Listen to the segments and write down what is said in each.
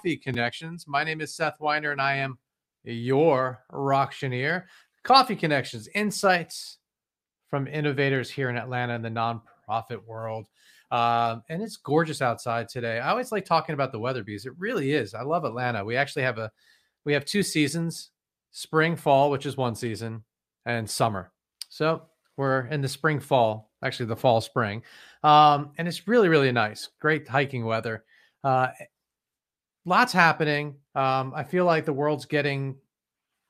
Coffee Connections. My name is Seth Weiner, and I am your auctioneer. Coffee Connections, insights from innovators here in Atlanta in the nonprofit world. Um, and it's gorgeous outside today. I always like talking about the weather because it really is. I love Atlanta. We actually have a we have two seasons: spring, fall, which is one season, and summer. So we're in the spring, fall, actually the fall, spring, um, and it's really really nice. Great hiking weather. Uh, lots happening. Um, I feel like the world's getting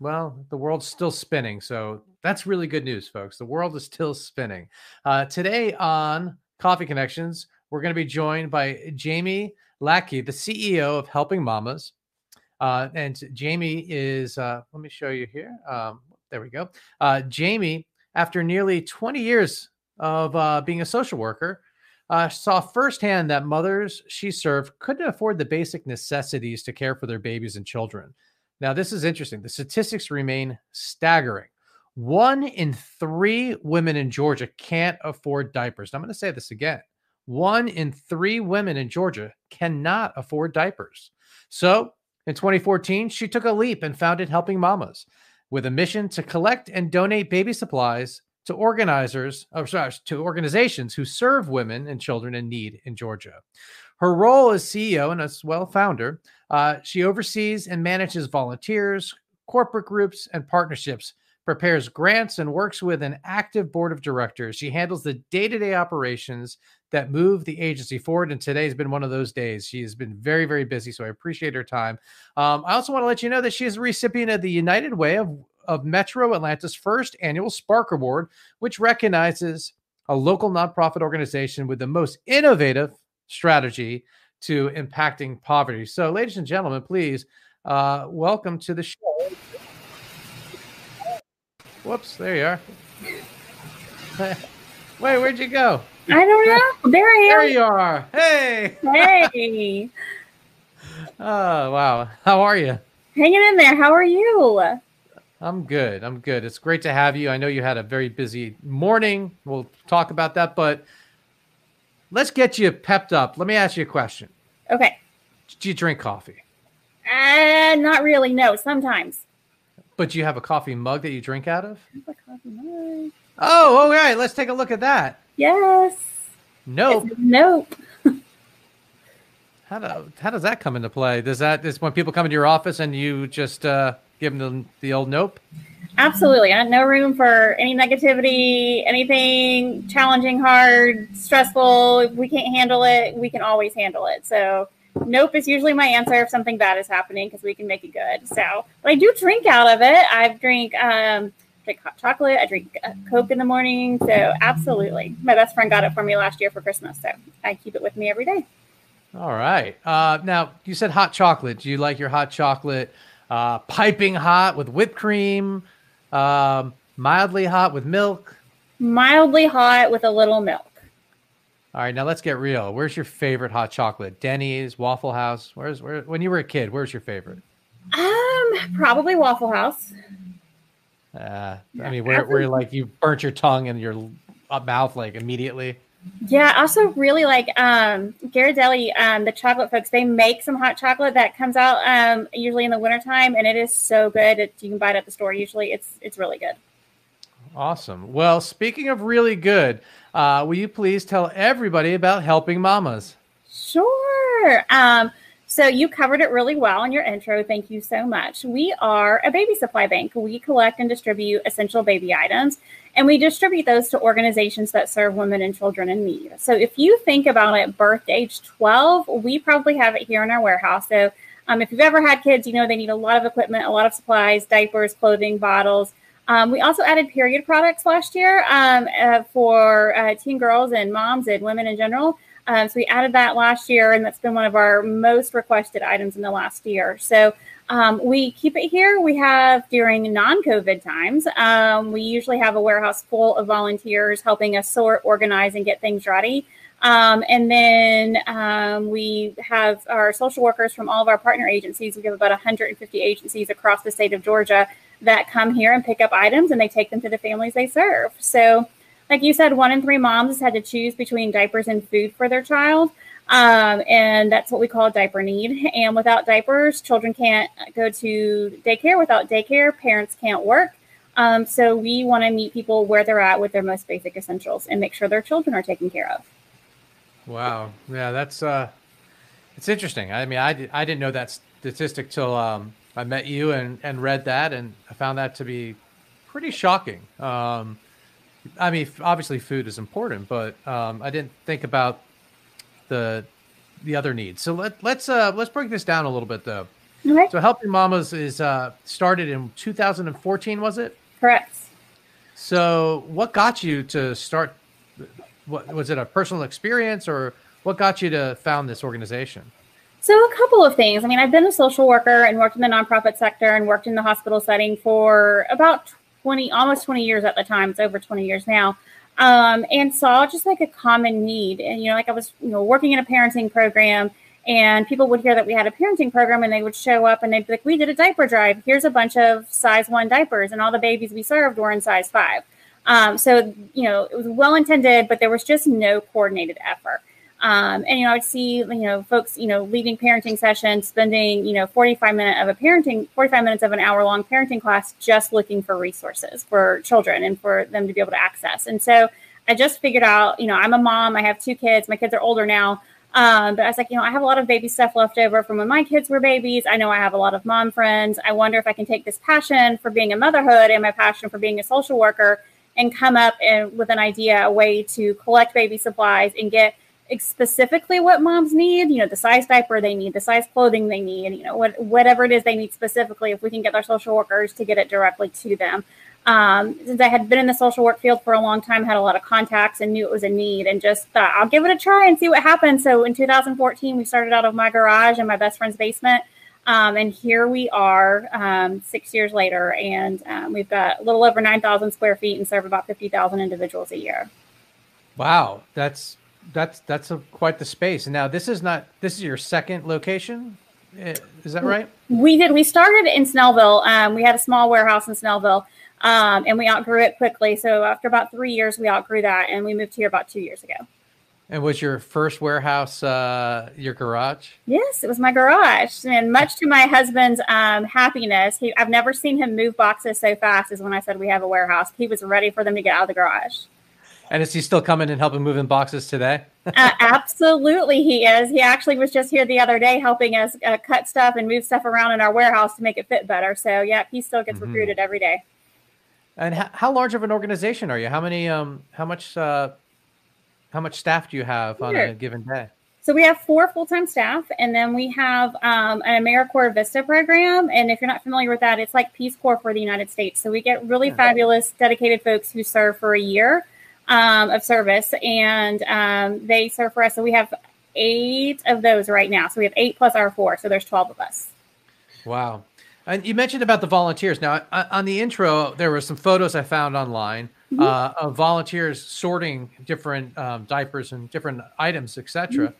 well, the world's still spinning. So that's really good news, folks. The world is still spinning. Uh, today on Coffee Connections, we're going to be joined by Jamie Lackey, the CEO of Helping Mamas. Uh, and Jamie is, uh, let me show you here. Um, there we go. Uh, Jamie, after nearly 20 years of uh, being a social worker, uh, saw firsthand that mothers she served couldn't afford the basic necessities to care for their babies and children. Now, this is interesting. The statistics remain staggering. One in three women in Georgia can't afford diapers. I'm going to say this again. One in three women in Georgia cannot afford diapers. So in 2014, she took a leap and founded Helping Mamas with a mission to collect and donate baby supplies to organizers, or sorry, to organizations who serve women and children in need in Georgia. Her role as CEO and as well founder, uh, she oversees and manages volunteers, corporate groups, and partnerships, prepares grants, and works with an active board of directors. She handles the day to day operations that move the agency forward. And today has been one of those days. She has been very, very busy. So I appreciate her time. Um, I also want to let you know that she is a recipient of the United Way of, of Metro Atlanta's first annual Spark Award, which recognizes a local nonprofit organization with the most innovative strategy to impacting poverty. So, ladies and gentlemen, please uh, welcome to the show. Whoops, there you are. Wait, where'd you go? I don't know. There I am. There you are. Hey. Hey. oh, wow. How are you? Hanging in there. How are you? I'm good. I'm good. It's great to have you. I know you had a very busy morning. We'll talk about that, but let's get you pepped up. Let me ask you a question. Okay. Do you drink coffee? Uh, not really. No, sometimes. But you have a coffee mug that you drink out of? I have a coffee mug. Oh, all right. Let's take a look at that. Yes. Nope. It's nope. how, do, how does that come into play? Does that is when people come into your office and you just uh, give them the, the old nope? Absolutely. I have no room for any negativity, anything challenging, hard, stressful. If we can't handle it, we can always handle it. So, nope is usually my answer if something bad is happening because we can make it good. So, but I do drink out of it. I drink um, drink hot chocolate. I drink uh, Coke in the morning. So, absolutely. My best friend got it for me last year for Christmas. So, I keep it with me every day. All right. Uh, now, you said hot chocolate. Do you like your hot chocolate uh, piping hot with whipped cream? Um, mildly hot with milk. Mildly hot with a little milk. All right, now let's get real. Where's your favorite hot chocolate? Denny's, Waffle House. Where's where? When you were a kid, where's your favorite? Um, probably Waffle House. Uh, I mean, where where like you burnt your tongue and your mouth like immediately. Yeah, I also really like um Ghirardelli, um, the chocolate folks. They make some hot chocolate that comes out um usually in the wintertime and it is so good. It, you can buy it at the store usually. It's it's really good. Awesome. Well, speaking of really good, uh, will you please tell everybody about helping mamas? Sure. Um, so you covered it really well in your intro. Thank you so much. We are a baby supply bank. We collect and distribute essential baby items. And we distribute those to organizations that serve women and children in need. So if you think about it, birth age 12, we probably have it here in our warehouse. So um, if you've ever had kids, you know they need a lot of equipment, a lot of supplies, diapers, clothing, bottles. Um, we also added period products last year um, uh, for uh, teen girls and moms and women in general. Um, so we added that last year, and that's been one of our most requested items in the last year. So um, we keep it here. We have during non COVID times, um, we usually have a warehouse full of volunteers helping us sort, organize, and get things ready. Um, and then um, we have our social workers from all of our partner agencies. We have about 150 agencies across the state of Georgia that come here and pick up items and they take them to the families they serve. So, like you said, one in three moms had to choose between diapers and food for their child. Um, and that's what we call diaper need. And without diapers, children can't go to daycare. Without daycare, parents can't work. Um, so we want to meet people where they're at with their most basic essentials and make sure their children are taken care of. Wow. Yeah, that's uh, it's interesting. I mean, I, I didn't know that statistic till um, I met you and, and read that, and I found that to be pretty shocking. Um, I mean, obviously, food is important, but um, I didn't think about the the other needs. So let let's uh, let's break this down a little bit, though. Okay. So helping mamas is uh, started in 2014, was it? Correct. So what got you to start? What was it? A personal experience, or what got you to found this organization? So a couple of things. I mean, I've been a social worker and worked in the nonprofit sector and worked in the hospital setting for about 20, almost 20 years at the time. It's over 20 years now. Um, and saw just like a common need. And, you know, like I was, you know, working in a parenting program and people would hear that we had a parenting program and they would show up and they'd be like, we did a diaper drive. Here's a bunch of size one diapers. And all the babies we served were in size five. Um, so, you know, it was well intended, but there was just no coordinated effort. Um, and you know, I'd see you know folks you know leaving parenting sessions, spending you know 45 minutes of a parenting 45 minutes of an hour long parenting class just looking for resources for children and for them to be able to access. And so I just figured out, you know, I'm a mom. I have two kids. My kids are older now. Um, but I was like, you know, I have a lot of baby stuff left over from when my kids were babies. I know I have a lot of mom friends. I wonder if I can take this passion for being a motherhood and my passion for being a social worker and come up and with an idea, a way to collect baby supplies and get specifically what moms need, you know, the size diaper they need, the size clothing they need, you know, what, whatever it is they need specifically, if we can get our social workers to get it directly to them. Um, since I had been in the social work field for a long time, had a lot of contacts and knew it was a need and just thought, I'll give it a try and see what happens. So in 2014, we started out of my garage in my best friend's basement. Um, and here we are um, six years later, and um, we've got a little over 9,000 square feet and serve about 50,000 individuals a year. Wow, that's that's that's a, quite the space. And now this is not this is your second location. Eh, is that right? We did. We started in Snellville. Um, we had a small warehouse in Snellville, um, and we outgrew it quickly. So after about three years, we outgrew that, and we moved here about two years ago. And was your first warehouse uh, your garage? Yes, it was my garage. And much to my husband's um, happiness, he, I've never seen him move boxes so fast as when I said we have a warehouse. He was ready for them to get out of the garage. And is he still coming and helping moving boxes today? uh, absolutely, he is. He actually was just here the other day helping us uh, cut stuff and move stuff around in our warehouse to make it fit better. So, yeah, he still gets mm-hmm. recruited every day. And how, how large of an organization are you? How many? Um, how much? Uh, how much staff do you have on a given day? So we have four full-time staff, and then we have um, an AmeriCorps Vista program. And if you're not familiar with that, it's like Peace Corps for the United States. So we get really yeah. fabulous, dedicated folks who serve for a year um, of service, and um, they serve for us. So we have eight of those right now. So we have eight plus our four. So there's 12 of us. Wow. And you mentioned about the volunteers. Now, on the intro, there were some photos I found online mm-hmm. uh, of volunteers sorting different um, diapers and different items, etc. Mm-hmm.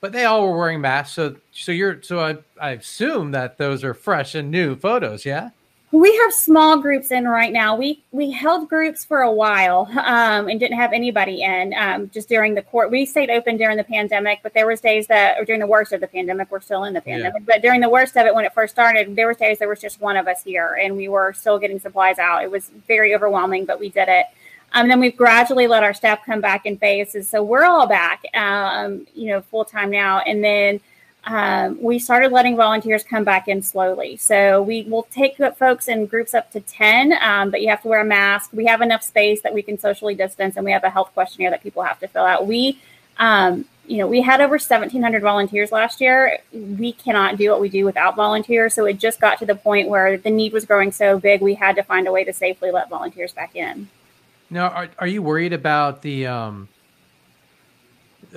But they all were wearing masks. So, so you're so I, I assume that those are fresh and new photos. Yeah we have small groups in right now. We we held groups for a while um, and didn't have anybody in um, just during the court. We stayed open during the pandemic, but there was days that, or during the worst of the pandemic, we're still in the pandemic. Yeah. But during the worst of it, when it first started, there was days there was just one of us here, and we were still getting supplies out. It was very overwhelming, but we did it. Um, then we've gradually let our staff come back in phases, so we're all back, um, you know, full time now, and then um, we started letting volunteers come back in slowly. So we will take folks in groups up to 10, um, but you have to wear a mask. We have enough space that we can socially distance, and we have a health questionnaire that people have to fill out. We, um, you know, we had over 1,700 volunteers last year. We cannot do what we do without volunteers. So it just got to the point where the need was growing so big, we had to find a way to safely let volunteers back in. Now, are, are you worried about the, um,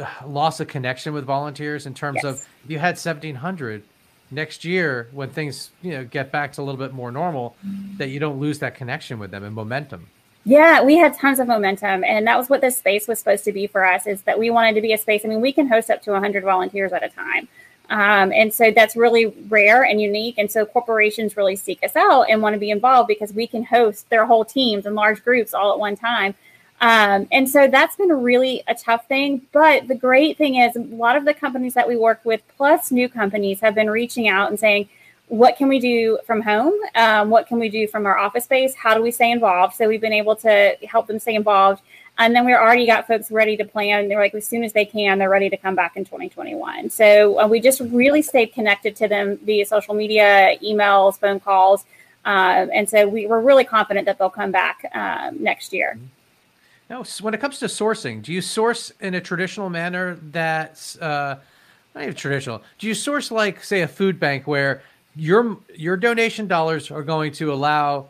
loss of connection with volunteers in terms yes. of you had 1700 next year when things you know get back to a little bit more normal that you don't lose that connection with them and momentum. Yeah we had tons of momentum and that was what this space was supposed to be for us is that we wanted to be a space i mean we can host up to 100 volunteers at a time. Um, and so that's really rare and unique and so corporations really seek us out and want to be involved because we can host their whole teams and large groups all at one time Um, and so that's been really a tough thing. But the great thing is, a lot of the companies that we work with, plus new companies, have been reaching out and saying, what can we do from home? Um, what can we do from our office space? How do we stay involved? So we've been able to help them stay involved. And then we already got folks ready to plan. They're like, as soon as they can, they're ready to come back in 2021. So uh, we just really stayed connected to them via social media, emails, phone calls. Uh, and so we, are really confident that they'll come back um, next year. Now, when it comes to sourcing, do you source in a traditional manner that's uh, not even traditional? Do you source like, say, a food bank where your your donation dollars are going to allow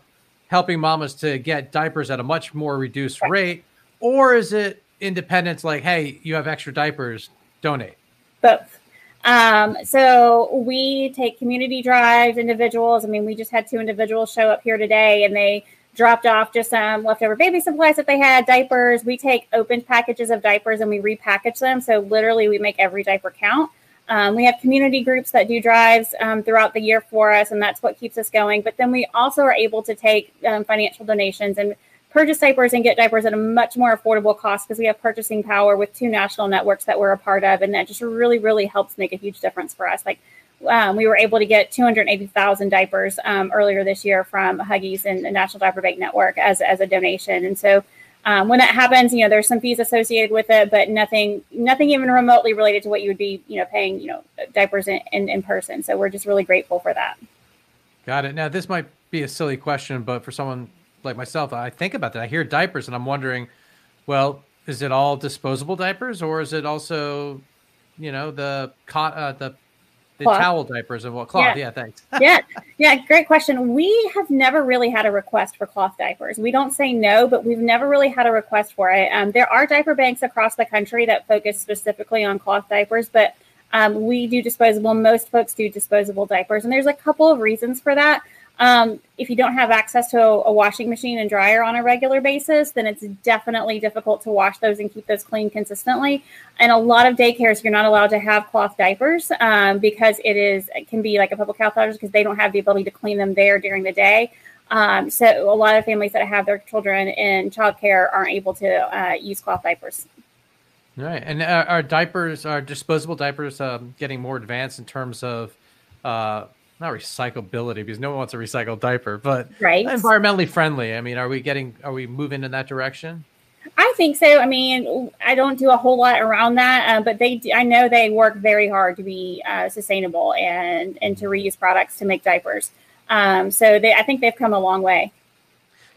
helping mamas to get diapers at a much more reduced rate, or is it independence? Like, hey, you have extra diapers, donate. Both. Um, so we take community drives, individuals. I mean, we just had two individuals show up here today, and they dropped off just some leftover baby supplies that they had, diapers. We take open packages of diapers and we repackage them. So literally, we make every diaper count. Um, we have community groups that do drives um, throughout the year for us, and that's what keeps us going. But then we also are able to take um, financial donations and purchase diapers and get diapers at a much more affordable cost because we have purchasing power with two national networks that we're a part of, and that just really, really helps make a huge difference for us. Like um, we were able to get 280,000 diapers um, earlier this year from Huggies and the National Diaper Bank Network as as a donation, and so um, when that happens, you know, there's some fees associated with it, but nothing, nothing even remotely related to what you would be, you know, paying, you know, diapers in, in, in person. So we're just really grateful for that. Got it. Now, this might be a silly question, but for someone like myself, I think about that. I hear diapers and I'm wondering, well, is it all disposable diapers or is it also, you know, the uh, the the cloth. towel diapers and what cloth? Yeah, yeah thanks. yeah, yeah, great question. We have never really had a request for cloth diapers. We don't say no, but we've never really had a request for it. Um, there are diaper banks across the country that focus specifically on cloth diapers, but um, we do disposable. Most folks do disposable diapers, and there's a couple of reasons for that. Um, if you don't have access to a, washing machine and dryer on a regular basis, then it's definitely difficult to wash those and keep those clean consistently. And a lot of daycares, you're not allowed to have cloth diapers um, because it is it can be like a public health hazard because they don't have the ability to clean them there during the day. Um, so a lot of families that have their children in childcare aren't able to uh, use cloth diapers. Right, and our diapers, our disposable diapers, um, getting more advanced in terms of uh, not recyclability because no one wants a recycled diaper, but right. environmentally friendly. I mean, are we getting are we moving in that direction? I think so. I mean, I don't do a whole lot around that, uh, but they I know they work very hard to be uh, sustainable and and to reuse products to make diapers. Um, so they I think they've come a long way.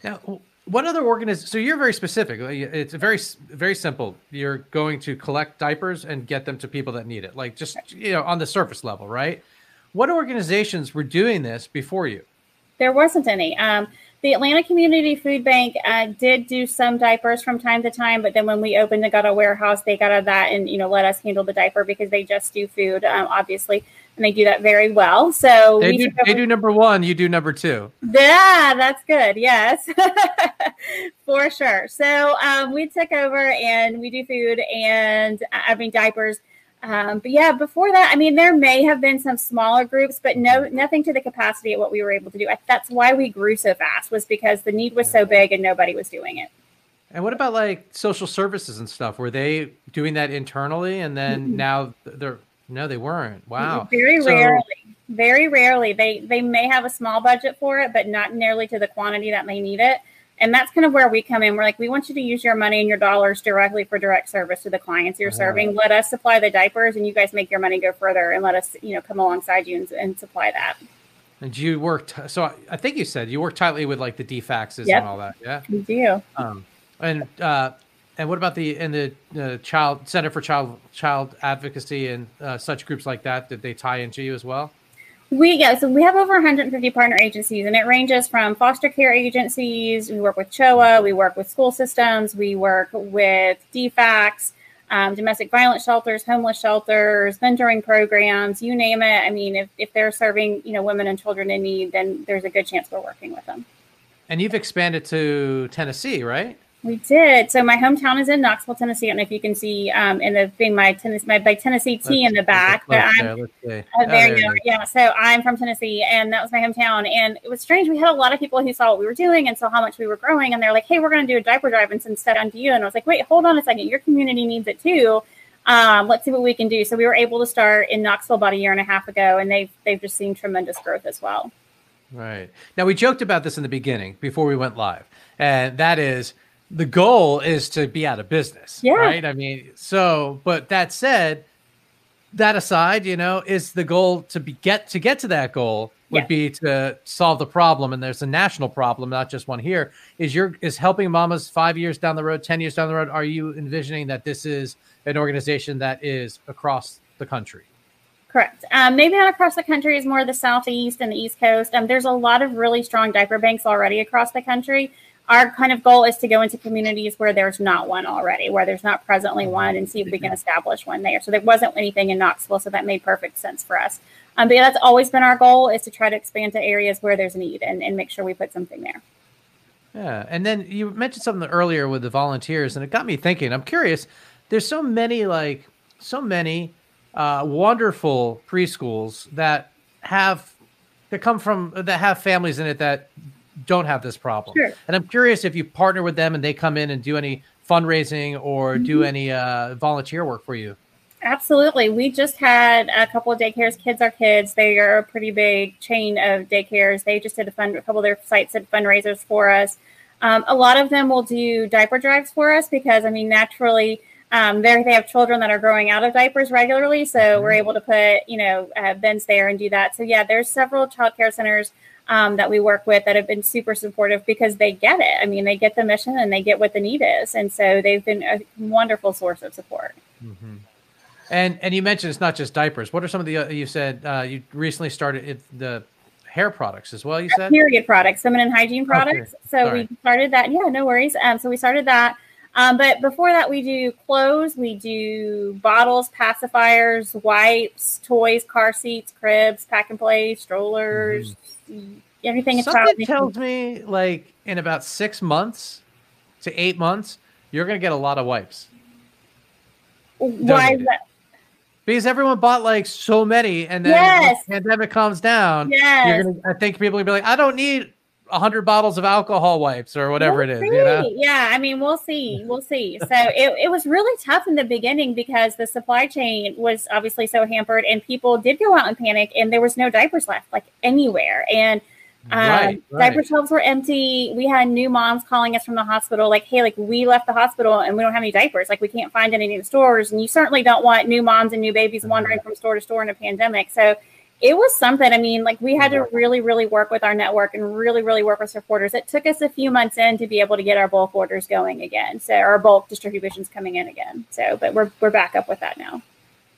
Now, what other organizations? So you're very specific. It's very very simple. You're going to collect diapers and get them to people that need it, like just you know on the surface level, right? What organizations were doing this before you? There wasn't any. Um, the Atlanta Community Food Bank uh, did do some diapers from time to time, but then when we opened the Gutta warehouse, they got out of that and you know let us handle the diaper because they just do food, um, obviously, and they do that very well. So they do. They do number one. You do number two. Yeah, that's good. Yes, for sure. So um, we took over and we do food and I mean diapers um, but yeah, before that, I mean, there may have been some smaller groups, but no, nothing to the capacity of what we were able to do. That's why we grew so fast was because the need was so big and nobody was doing it. And what about like social services and stuff? Were they doing that internally, and then mm-hmm. now they're no, they weren't. Wow, very so, rarely, very rarely. They they may have a small budget for it, but not nearly to the quantity that they need it. And that's kind of where we come in. We're like, we want you to use your money and your dollars directly for direct service to the clients you're uh-huh. serving. Let us supply the diapers, and you guys make your money go further, and let us, you know, come alongside you and, and supply that. And you worked, so I think you said you work tightly with like the DFACs yep. and all that. Yeah, we do. Um, and uh, and what about the in the uh, child Center for Child Child Advocacy and uh, such groups like that? Did they tie into you as well? We yeah, so we have over 150 partner agencies, and it ranges from foster care agencies. We work with CHOA, we work with school systems, we work with DFACs, um, domestic violence shelters, homeless shelters, mentoring programs, you name it. I mean, if, if they're serving you know women and children in need, then there's a good chance we're working with them. And you've expanded to Tennessee, right? We did. So my hometown is in Knoxville, Tennessee. I don't know if you can see um, in the thing my Tennessee my big Tennessee T in the back. But I'm there, uh, oh, there you go. Yeah. So I'm from Tennessee, and that was my hometown. And it was strange. We had a lot of people who saw what we were doing and saw how much we were growing, and they're like, "Hey, we're going to do a diaper drive and send stuff instead onto you." And I was like, "Wait, hold on a second. Your community needs it too." Um, let's see what we can do. So we were able to start in Knoxville about a year and a half ago, and they've they've just seen tremendous growth as well. Right. Now we joked about this in the beginning before we went live, and that is the goal is to be out of business. Yeah. Right. I mean, so, but that said, that aside, you know, is the goal to be get to get to that goal would yeah. be to solve the problem. And there's a national problem, not just one here. Is your is helping mamas five years down the road, ten years down the road? Are you envisioning that this is an organization that is across the country? Correct. Um, maybe not across the country, is more the southeast and the east coast. Um, there's a lot of really strong diaper banks already across the country our kind of goal is to go into communities where there's not one already, where there's not presently mm-hmm. one, and see if we can establish one there. So there wasn't anything in Knoxville, so that made perfect sense for us. Um, but yeah, that's always been our goal is to try to expand to areas where there's need and, and make sure we put something there. Yeah, and then you mentioned something earlier with the volunteers, and it got me thinking. I'm curious. There's so many like so many uh, wonderful preschools that have that come from that have families in it that don't have this problem. Sure. And I'm curious if you partner with them and they come in and do any fundraising or mm-hmm. do any uh, volunteer work for you. Absolutely. We just had a couple of daycares. Kids are kids. They are a pretty big chain of daycares. They just did a fund. A couple of their sites did fundraisers for us. Um, a lot of them will do diaper drives for us because, I mean, naturally, um, they have children that are growing out of diapers regularly, so mm-hmm. we're able to put you know uh, bins there and do that. So yeah, there's several child care centers um, that we work with that have been super supportive because they get it. I mean, they get the mission and they get what the need is, and so they've been a wonderful source of support. Mm-hmm. And and you mentioned it's not just diapers. What are some of the uh, you said uh, you recently started it, the hair products as well? You said period products, feminine hygiene products. Okay. So Sorry. we started that. Yeah, no worries. Um, so we started that. Um, but before that, we do clothes, we do bottles, pacifiers, wipes, toys, car seats, cribs, pack and play, strollers, mm-hmm. Everything. is Something tells me like in about six months to eight months, you're to get a lot of wipes. Why is that? Because everyone bought like so many, and then yes. the pandemic calms down, yes. Gonna, I think people will be like, I don't need hundred bottles of alcohol wipes or whatever we'll it is. You know? Yeah, I mean, we'll see, we'll see. So it, it was really tough in the beginning because the supply chain was obviously so hampered, and people did go out and panic, and there was no diapers left, like anywhere, and. Um, right, right. diaper shelves were empty. We had new moms calling us from the hospital, like, "Hey, like we left the hospital and we don't have any diapers. Like we can't find any in stores." And you certainly don't want new moms and new babies wandering from store to store in a pandemic. So it was something. I mean, like we had to really, really work with our network and really, really work with supporters. It took us a few months in to be able to get our bulk orders going again. So our bulk distributions coming in again. So, but we're we're back up with that now.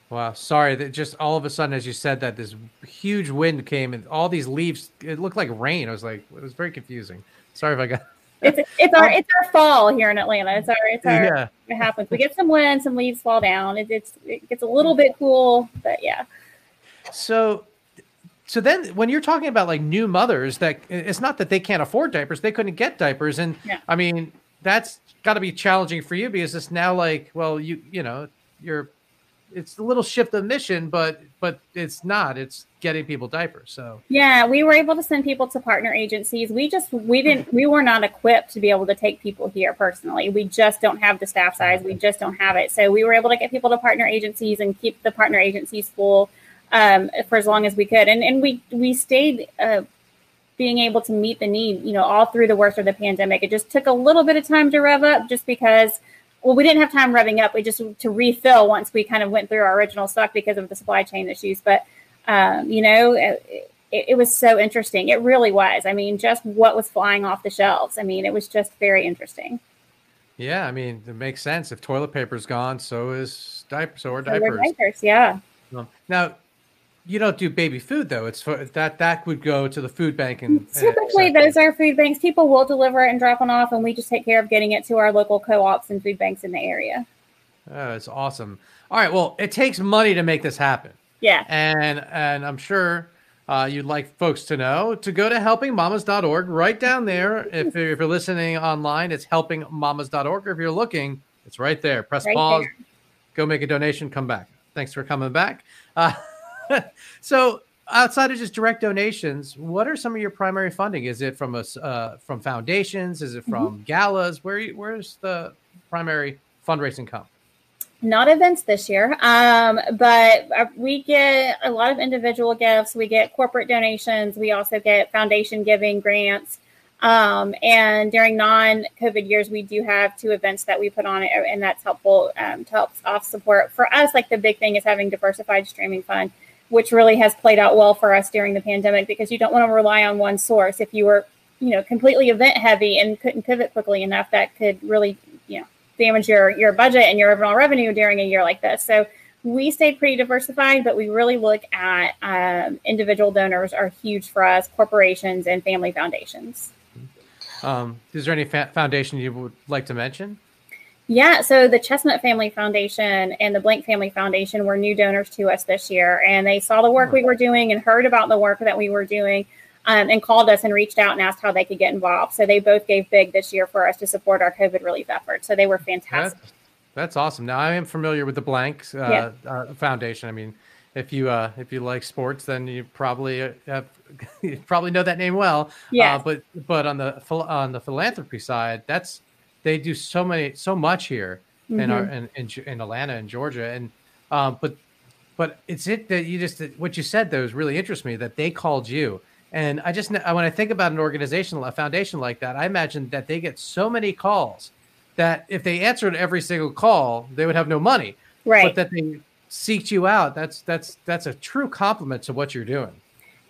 Wow, sorry that just all of a sudden, as you said that, this huge wind came and all these leaves. It looked like rain. I was like, it was very confusing. Sorry if I got. It's it's our it's our fall here in Atlanta. It's our it's our yeah. it happens. We get some wind, some leaves fall down. It, it's it gets a little bit cool, but yeah. So so then when you're talking about like new mothers that it's not that they can't afford diapers they couldn't get diapers. And yeah. i mean that's got to be challenging for you because it's now like well you you know you're it's a little shift of mission but but it's not. It's getting people diapers so. Yeah we were able to send people to partner agencies. We just we didn't we were not equipped to be able to take people here personally. We just don't have the staff size. We just don't have it. So we were able to get people to partner agencies and keep the partner agencies full um, for as long as we could. And and we we stayed uh, being able to meet the need, you know, all through the worst of the pandemic. It just took a little bit of time to rev up, just because. Well, we didn't have time revving up. We just to refill once we kind of went through our original stock because of the supply chain issues. But um, you know, it, it, was so interesting. It really was. I mean, just what was flying off the shelves. I mean, it was just very interesting. Yeah, I mean, it makes sense. If toilet paper's gone, so is diapers. So are diapers. So diapers, yeah. Now, you don't do baby food though. It's for that that would go to the food bank and typically those are food banks. People will deliver it and drop it off, and we just take care of getting it to our local co-ops and food banks in the area. Oh, it's awesome. All right, well, it takes money to make this happen. Yeah, and and I'm sure uh, you'd like folks to know, to go to helpingmamas.org right down there. If, you're, if you're listening online, it's helpingmamas.org. Or if you're looking, it's right there. Press right pause, there. go make a donation, come back. Thanks for coming back. Uh, so, outside of just direct donations, what are some of your primary funding? Is it from us uh, from foundations? Is it mm-hmm. from mm-hmm. galas? Where where's the primary fundraising come? Not events this year, um, but uh, we get a lot of individual gifts. We get corporate donations. We also get foundation giving grants. Um, and during non-COVID years, we do have two events that we put on, and that's helpful um, to help off support. For us, like the big thing is having diversified streaming fund, which really has played out well for us during the pandemic because you don't want to rely on one source. If you were, you know, completely event heavy and couldn't pivot quickly enough, that could really, you know, damage your your budget and your overall revenue during a year like this. So we stayed pretty diversified, but we really look at um, individual donors are huge for us, corporations and family foundations. Um, is there any fa- foundation you would like to mention? Yeah, so the Chestnut Family Foundation and the Blank Family Foundation were new donors to us this year, and they saw the work we were doing and heard about the work that we were doing um, and called us and reached out and asked how they could get involved. So they both gave big this year for us to support our COVID relief efforts. So they were fantastic. That's, that's awesome. Now I am familiar with the Blanks uh, yeah. uh, Foundation. I mean, if you uh, if you like sports, then you probably have you probably know that name well. Yeah. Uh, but but on the on the philanthropy side, that's they do so many so much here mm-hmm. in our in, in, in Atlanta and Georgia, and um, but but it's it that you just what you said though is really interests me that they called you and I just when I think about an organization, a foundation like that, I imagine that they get so many calls that if they answered every single call, they would have no money. Right. But that they seeked you out. That's that's that's a true compliment to what you're doing.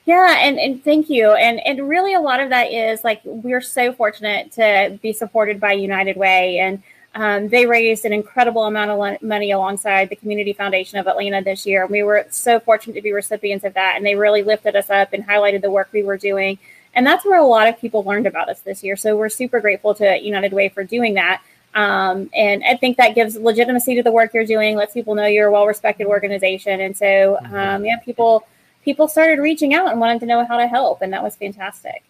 Yeah, and, and thank you. And and really a lot of that is like we're so fortunate to be supported by United Way and um, they raised an incredible amount of money alongside the Community Foundation of Atlanta this year. We were so fortunate to be recipients of that, and they really lifted us up and highlighted the work we were doing. And that's where a lot of people learned about us this year. So we're super grateful to United Way for doing that. Um, and I think that gives legitimacy to the work you're doing, lets people know you're a well-respected organization. And so, mm-hmm. um, yeah, people people started reaching out and wanted to know how to help, and that was fantastic.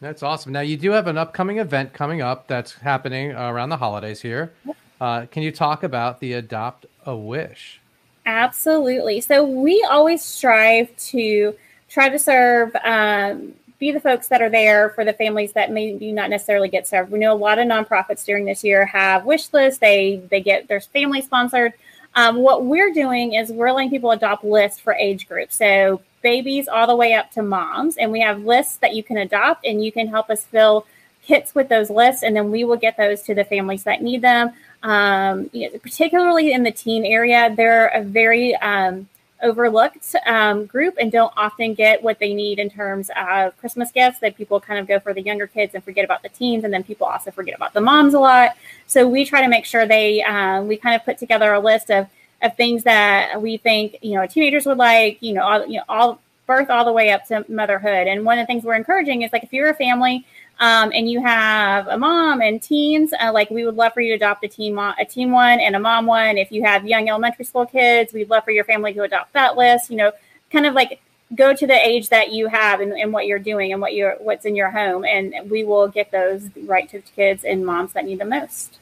That's awesome. Now you do have an upcoming event coming up that's happening around the holidays here. Uh, can you talk about the Adopt a Wish? Absolutely. So we always strive to try to serve, um, be the folks that are there for the families that maybe not necessarily get served. We know a lot of nonprofits during this year have wish lists. They they get their family sponsored. Um, what we're doing is we're letting people adopt lists for age groups. So babies all the way up to moms. And we have lists that you can adopt, and you can help us fill kits with those lists, and then we will get those to the families that need them. Um, you know, particularly in the teen area, they're a very um, overlooked um, group and don't often get what they need in terms of Christmas gifts. That people kind of go for the younger kids and forget about the teens, and then people also forget about the moms a lot. So we try to make sure they um, we kind of put together a list of of things that we think you know teenagers would like you know all you know all birth all the way up to motherhood. And one of the things we're encouraging is like if you're a family um, and you have a mom and teens uh, like we would love for you to adopt a teen a teen one and a mom one. If you have young elementary school kids we'd love for your family to adopt that list you know kind of like go to the age that you have and, and what you're doing and what you're what's in your home. And we will get those right to kids and moms that need the most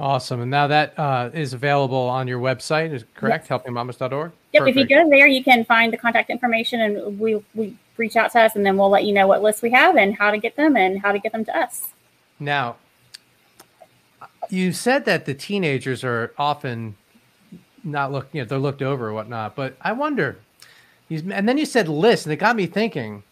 Awesome. And now that uh, is available on your website, is correct? Yes. Helpingmamas.org? Yep. Perfect. If you go there, you can find the contact information and we, we reach out to us and then we'll let you know what lists we have and how to get them and how to get them to us. Now, you said that the teenagers are often not look, you know, they're looked over or whatnot, but I wonder, and then you said list and it got me thinking,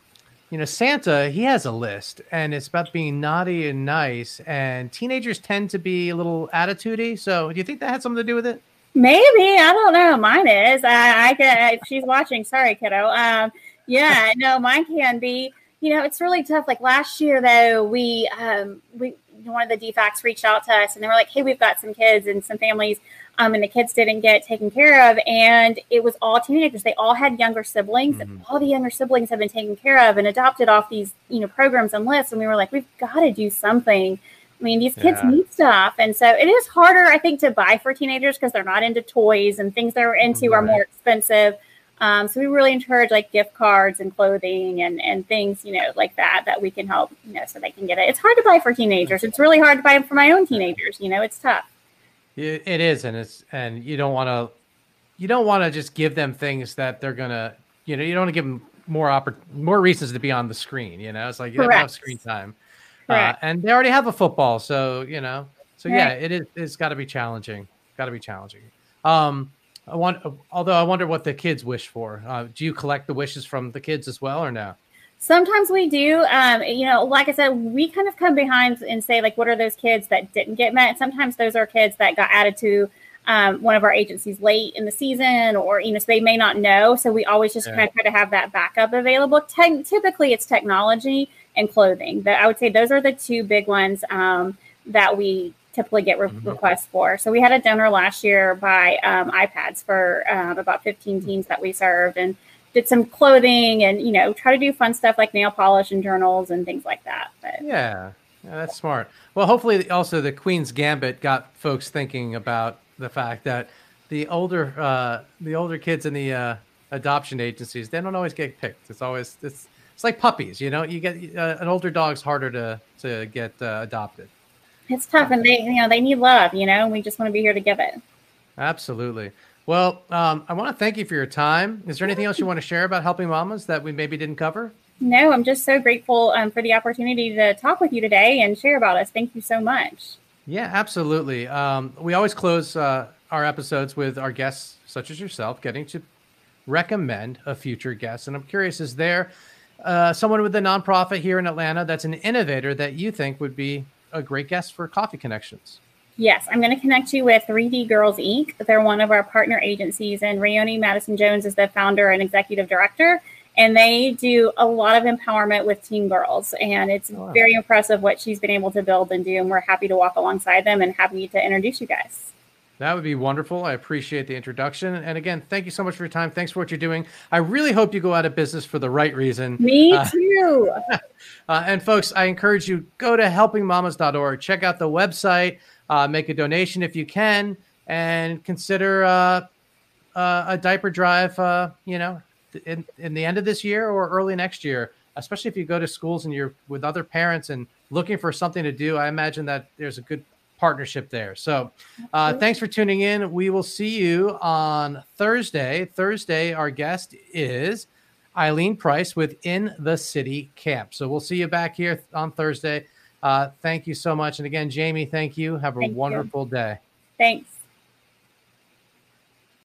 you know, Santa, he has a list and it's about being naughty and nice. And teenagers tend to be a little attitudey. So do you think that had something to do with it? Maybe. I don't know. Mine is. I, I can, if she's watching, sorry, kiddo. Um, yeah, no, mine can be. You know, it's really tough. Like last year, though, we, um, we, one of the DFACs reached out to us and they were like, hey, we've got some kids and some families um, and the kids didn't get taken care of. And it was all teenagers. They all had younger siblings, mm-hmm. and all the younger siblings have been taken care of and adopted off these, you know, programs and lists. And we were like, we've got to do something. I mean, these kids yeah. need stuff. And so it is harder, I think, to buy for teenagers because they're not into toys and things they're into right. are more expensive. Um, so we really encourage like gift cards and clothing and, and things, you know, like that, that we can help, you know, so they can get it. It's hard to buy for teenagers. It's really hard to buy for my own teenagers. You know, it's tough. It is. And it's, and you don't want to, you don't want to just give them things that they're going to, you know, you don't want to give them more oppor- more reasons to be on the screen. You know, it's like you Correct. have screen time, uh, and they already have a football, so you know, so right. yeah, it is. It's got to be challenging. Got to be challenging. Um, I want, although I wonder what the kids wish for. Uh, do you collect the wishes from the kids as well, or no? Sometimes we do. Um, you know, like I said, we kind of come behind and say, like, what are those kids that didn't get met? Sometimes those are kids that got added to um, one of our agencies late in the season, or you know, so they may not know. So we always just yeah. kind of try to have that backup available. Te- typically, it's technology and clothing. That I would say those are the two big ones um, that we typically get re- mm-hmm. requests for. So we had a donor last year by um, iPads for um, about 15 teams that we served, and did some clothing and you know try to do fun stuff like nail polish and journals and things like that. But, yeah. Yeah, that's smart. Well, hopefully, also the Queen's Gambit got folks thinking about the fact that the older uh, the older kids in the uh, adoption agencies they don't always get picked. It's always it's it's like puppies, you know. You get uh, an older dog's harder to to get uh, adopted. It's tough, and they you know they need love, you know. And we just want to be here to give it. Absolutely. Well, um, I want to thank you for your time. Is there anything else you want to share about helping mamas that we maybe didn't cover? No, I'm just so grateful um, for the opportunity to talk with you today and share about us. Thank you so much. Yeah, absolutely. Um, we always close uh, our episodes with our guests, such as yourself, getting to recommend a future guest. And I'm curious, is there uh, someone with a nonprofit here in Atlanta that's an innovator that you think would be a great guest for Coffee Connections? Yes, I'm going to connect you with 3D Girls Inc. They're one of our partner agencies, and Rayoni Madison Jones is the founder and executive director and they do a lot of empowerment with teen girls and it's oh, wow. very impressive what she's been able to build and do and we're happy to walk alongside them and happy to introduce you guys that would be wonderful. I appreciate the introduction. And again, thank you so much for your time. Thanks for what you're doing. I really hope you go out of business for the right reason. Me uh, too. uh, and folks, I encourage you go to helpingmamas.org, check out the website, uh, make a donation if you can, and consider uh, uh, a diaper drive. Uh, you know, in, in the end of this year or early next year, especially if you go to schools and you're with other parents and looking for something to do. I imagine that there's a good partnership there. So, uh, thanks for tuning in. We will see you on Thursday. Thursday, our guest is Eileen Price with In the City Camp. So, we'll see you back here on Thursday. Uh, thank you so much. And again, Jamie, thank you. Have a thank wonderful you. day. Thanks.